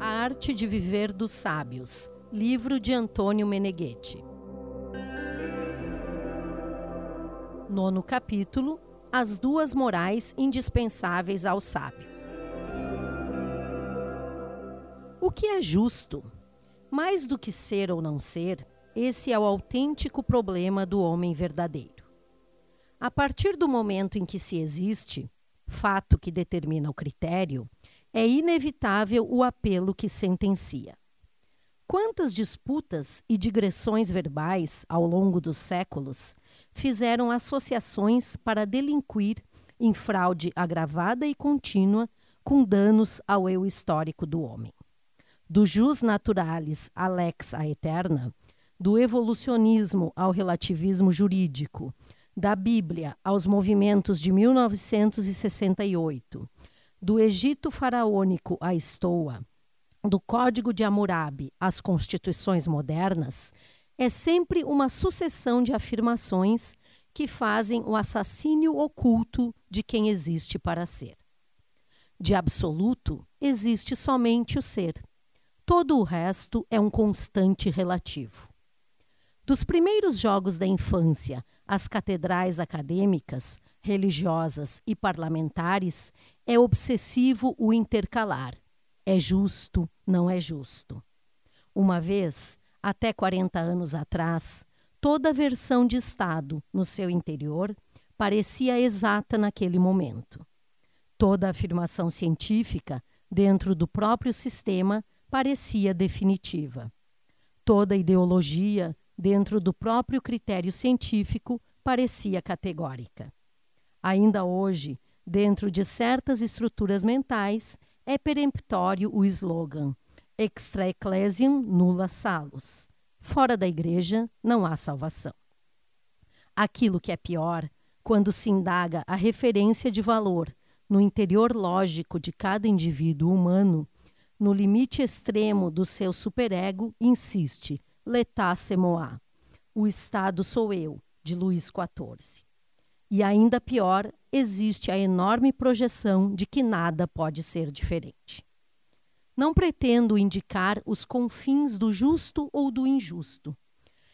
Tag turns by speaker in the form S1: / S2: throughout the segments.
S1: A Arte de Viver dos Sábios, livro de Antônio Meneghetti. Nono capítulo: As duas morais indispensáveis ao sábio. O que é justo? Mais do que ser ou não ser, esse é o autêntico problema do homem verdadeiro. A partir do momento em que se existe, fato que determina o critério, é inevitável o apelo que sentencia. Quantas disputas e digressões verbais ao longo dos séculos fizeram associações para delinquir em fraude agravada e contínua com danos ao eu histórico do homem? Do jus naturalis à lex aeterna, do evolucionismo ao relativismo jurídico, da Bíblia aos movimentos de 1968, do Egito faraônico à Estoa, do Código de Hammurabi às constituições modernas, é sempre uma sucessão de afirmações que fazem o assassínio oculto de quem existe para ser. De absoluto, existe somente o ser. Todo o resto é um constante relativo. Dos primeiros jogos da infância às catedrais acadêmicas, religiosas e parlamentares, é obsessivo o intercalar. É justo, não é justo. Uma vez, até 40 anos atrás, toda versão de Estado no seu interior parecia exata naquele momento. Toda afirmação científica dentro do próprio sistema parecia definitiva. Toda ideologia dentro do próprio critério científico, parecia categórica. Ainda hoje, dentro de certas estruturas mentais, é peremptório o slogan Extra ecclesiam nulla salus. Fora da igreja não há salvação. Aquilo que é pior, quando se indaga a referência de valor no interior lógico de cada indivíduo humano, no limite extremo do seu superego, insiste L'État c'est moi. O Estado sou eu, de Luís XIV. E ainda pior, existe a enorme projeção de que nada pode ser diferente. Não pretendo indicar os confins do justo ou do injusto.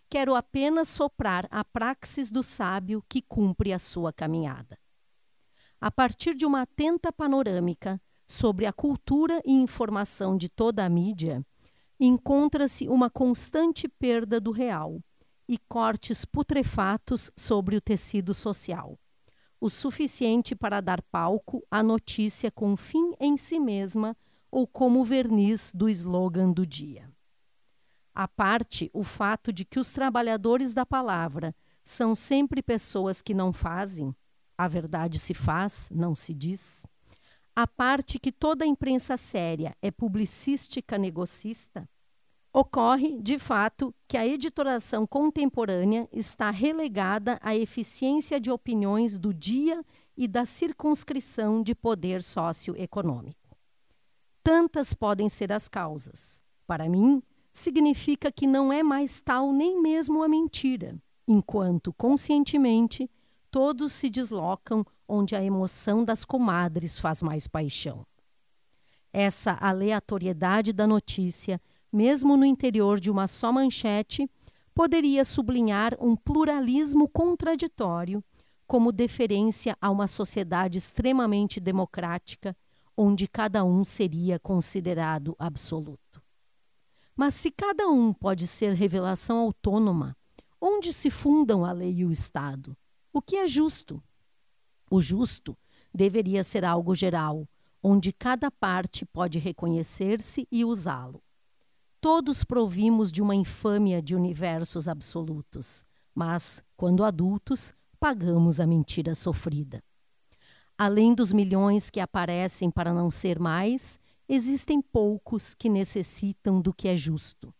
S1: Quero apenas soprar a praxis do sábio que cumpre a sua caminhada. A partir de uma atenta panorâmica sobre a cultura e informação de toda a mídia, encontra-se uma constante perda do real e cortes putrefatos sobre o tecido social, o suficiente para dar palco à notícia com fim em si mesma ou como verniz do slogan do dia. A parte o fato de que os trabalhadores da palavra são sempre pessoas que não fazem, a verdade se faz, não se diz a parte que toda imprensa séria é publicística negocista, ocorre, de fato, que a editoração contemporânea está relegada à eficiência de opiniões do dia e da circunscrição de poder socioeconômico. Tantas podem ser as causas. Para mim, significa que não é mais tal nem mesmo a mentira, enquanto conscientemente todos se deslocam onde a emoção das comadres faz mais paixão. Essa aleatoriedade da notícia, mesmo no interior de uma só manchete, poderia sublinhar um pluralismo contraditório como deferência a uma sociedade extremamente democrática, onde cada um seria considerado absoluto. Mas se cada um pode ser revelação autônoma, onde se fundam a lei e o Estado? O que é justo? O justo deveria ser algo geral, onde cada parte pode reconhecer-se e usá-lo. Todos provimos de uma infâmia de universos absolutos, mas, quando adultos, pagamos a mentira sofrida. Além dos milhões que aparecem para não ser mais, existem poucos que necessitam do que é justo.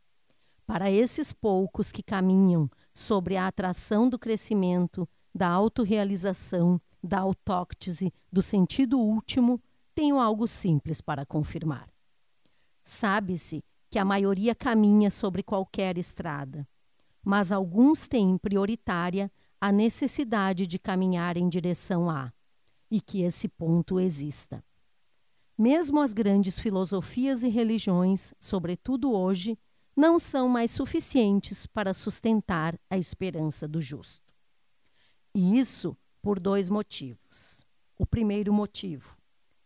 S1: Para esses poucos que caminham sobre a atração do crescimento, da autorrealização, da autóctise, do sentido último, tenho algo simples para confirmar. Sabe-se que a maioria caminha sobre qualquer estrada, mas alguns têm prioritária a necessidade de caminhar em direção a, e que esse ponto exista. mesmo as grandes filosofias e religiões, sobretudo hoje, não são mais suficientes para sustentar a esperança do justo. E isso por dois motivos. O primeiro motivo,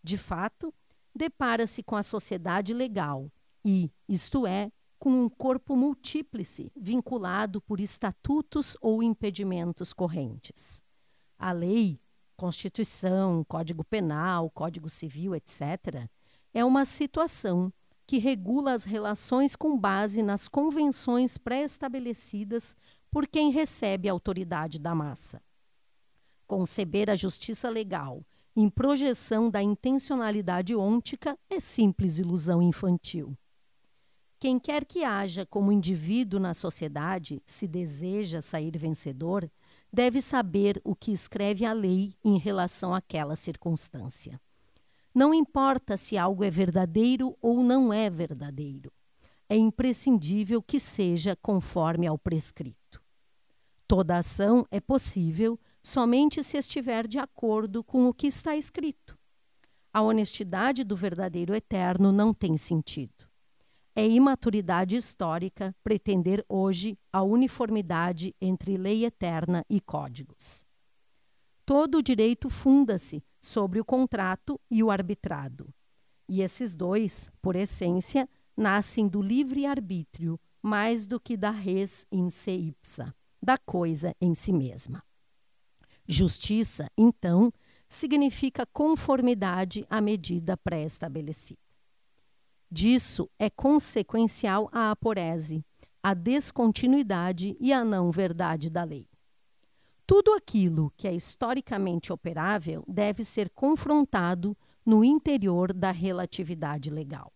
S1: de fato, depara-se com a sociedade legal e, isto é, com um corpo multíplice vinculado por estatutos ou impedimentos correntes. A lei, Constituição, Código Penal, Código Civil, etc., é uma situação que regula as relações com base nas convenções pré-estabelecidas por quem recebe a autoridade da massa. Conceber a justiça legal em projeção da intencionalidade ôntica é simples ilusão infantil. Quem quer que haja como indivíduo na sociedade, se deseja sair vencedor, deve saber o que escreve a lei em relação àquela circunstância. Não importa se algo é verdadeiro ou não é verdadeiro. É imprescindível que seja conforme ao prescrito. Toda ação é possível somente se estiver de acordo com o que está escrito. A honestidade do verdadeiro eterno não tem sentido. É imaturidade histórica pretender hoje a uniformidade entre lei eterna e códigos. Todo o direito funda-se sobre o contrato e o arbitrado. E esses dois, por essência, nascem do livre-arbítrio mais do que da res in se ipsa, da coisa em si mesma. Justiça, então, significa conformidade à medida pré-estabelecida. Disso é consequencial a aporese, a descontinuidade e a não-verdade da lei. Tudo aquilo que é historicamente operável deve ser confrontado no interior da relatividade legal.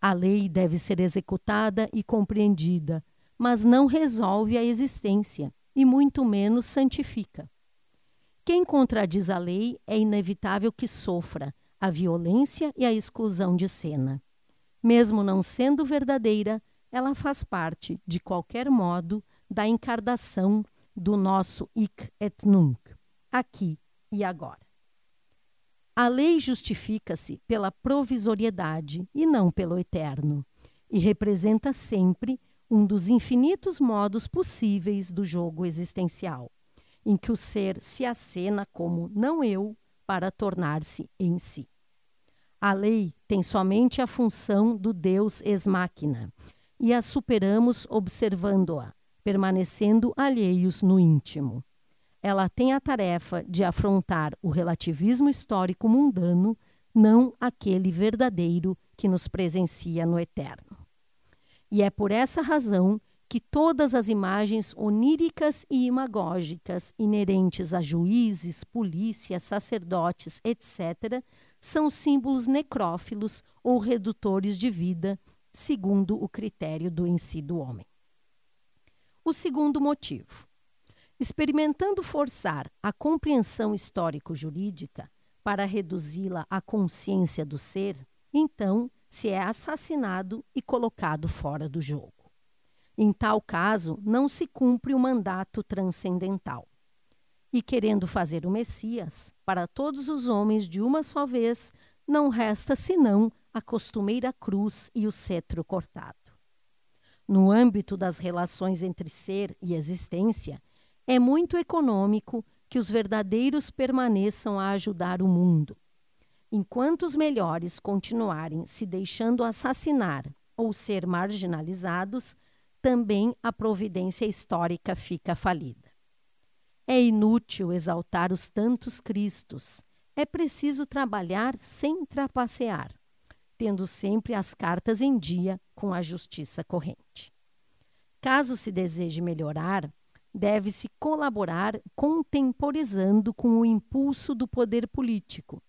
S1: A lei deve ser executada e compreendida, mas não resolve a existência e muito menos santifica. Quem contradiz a lei é inevitável que sofra a violência e a exclusão de cena. Mesmo não sendo verdadeira, ela faz parte, de qualquer modo, da encarnação do nosso ic et nunc, aqui e agora. A lei justifica-se pela provisoriedade e não pelo eterno, e representa sempre um dos infinitos modos possíveis do jogo existencial, em que o ser se acena como não eu para tornar-se em si. A lei tem somente a função do Deus ex machina, e a superamos observando-a, permanecendo alheios no íntimo. Ela tem a tarefa de afrontar o relativismo histórico mundano, não aquele verdadeiro que nos presencia no eterno. E é por essa razão que todas as imagens oníricas e imagógicas inerentes a juízes, polícias, sacerdotes, etc., são símbolos necrófilos ou redutores de vida, segundo o critério do em si do homem. O segundo motivo. Experimentando forçar a compreensão histórico-jurídica para reduzi-la à consciência do ser, então se é assassinado e colocado fora do jogo. Em tal caso, não se cumpre o mandato transcendental. E querendo fazer o Messias para todos os homens de uma só vez, não resta senão a costumeira cruz e o cetro cortado. No âmbito das relações entre ser e existência, é muito econômico que os verdadeiros permaneçam a ajudar o mundo. Enquanto os melhores continuarem se deixando assassinar ou ser marginalizados, também a providência histórica fica falida. É inútil exaltar os tantos Cristos. É preciso trabalhar sem trapacear tendo sempre as cartas em dia com a justiça corrente. Caso se deseje melhorar, deve-se colaborar contemporizando com o impulso do poder político,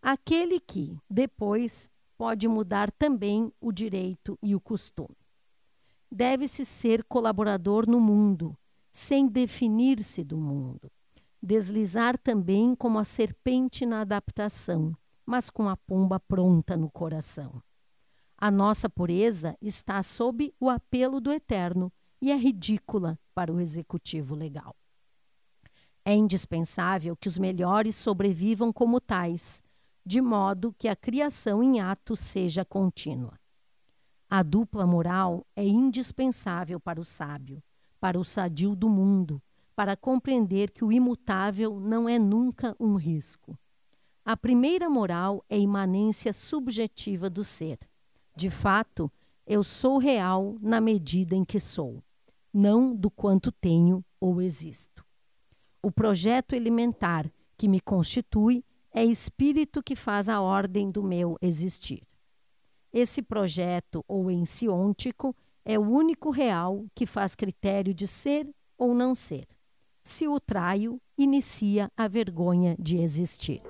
S1: aquele que, depois, pode mudar também o direito e o costume. Deve-se ser colaborador no mundo, sem definir-se do mundo. Deslizar também como a serpente na adaptação, mas com a pomba pronta no coração. A nossa pureza está sob o apelo do eterno e é ridícula para o executivo legal. É indispensável que os melhores sobrevivam como tais, de modo que a criação em ato seja contínua. A dupla moral é indispensável para o sábio, para o sadio do mundo, para compreender que o imutável não é nunca um risco. A primeira moral é imanência subjetiva do ser. De fato, eu sou real na medida em que sou, não do quanto tenho ou existo. O projeto elementar que me constitui é espírito que faz a ordem do meu existir. Esse projeto ou ensiôntico é o único real que faz critério de ser ou não ser. Se o traio, inicia a vergonha de existir.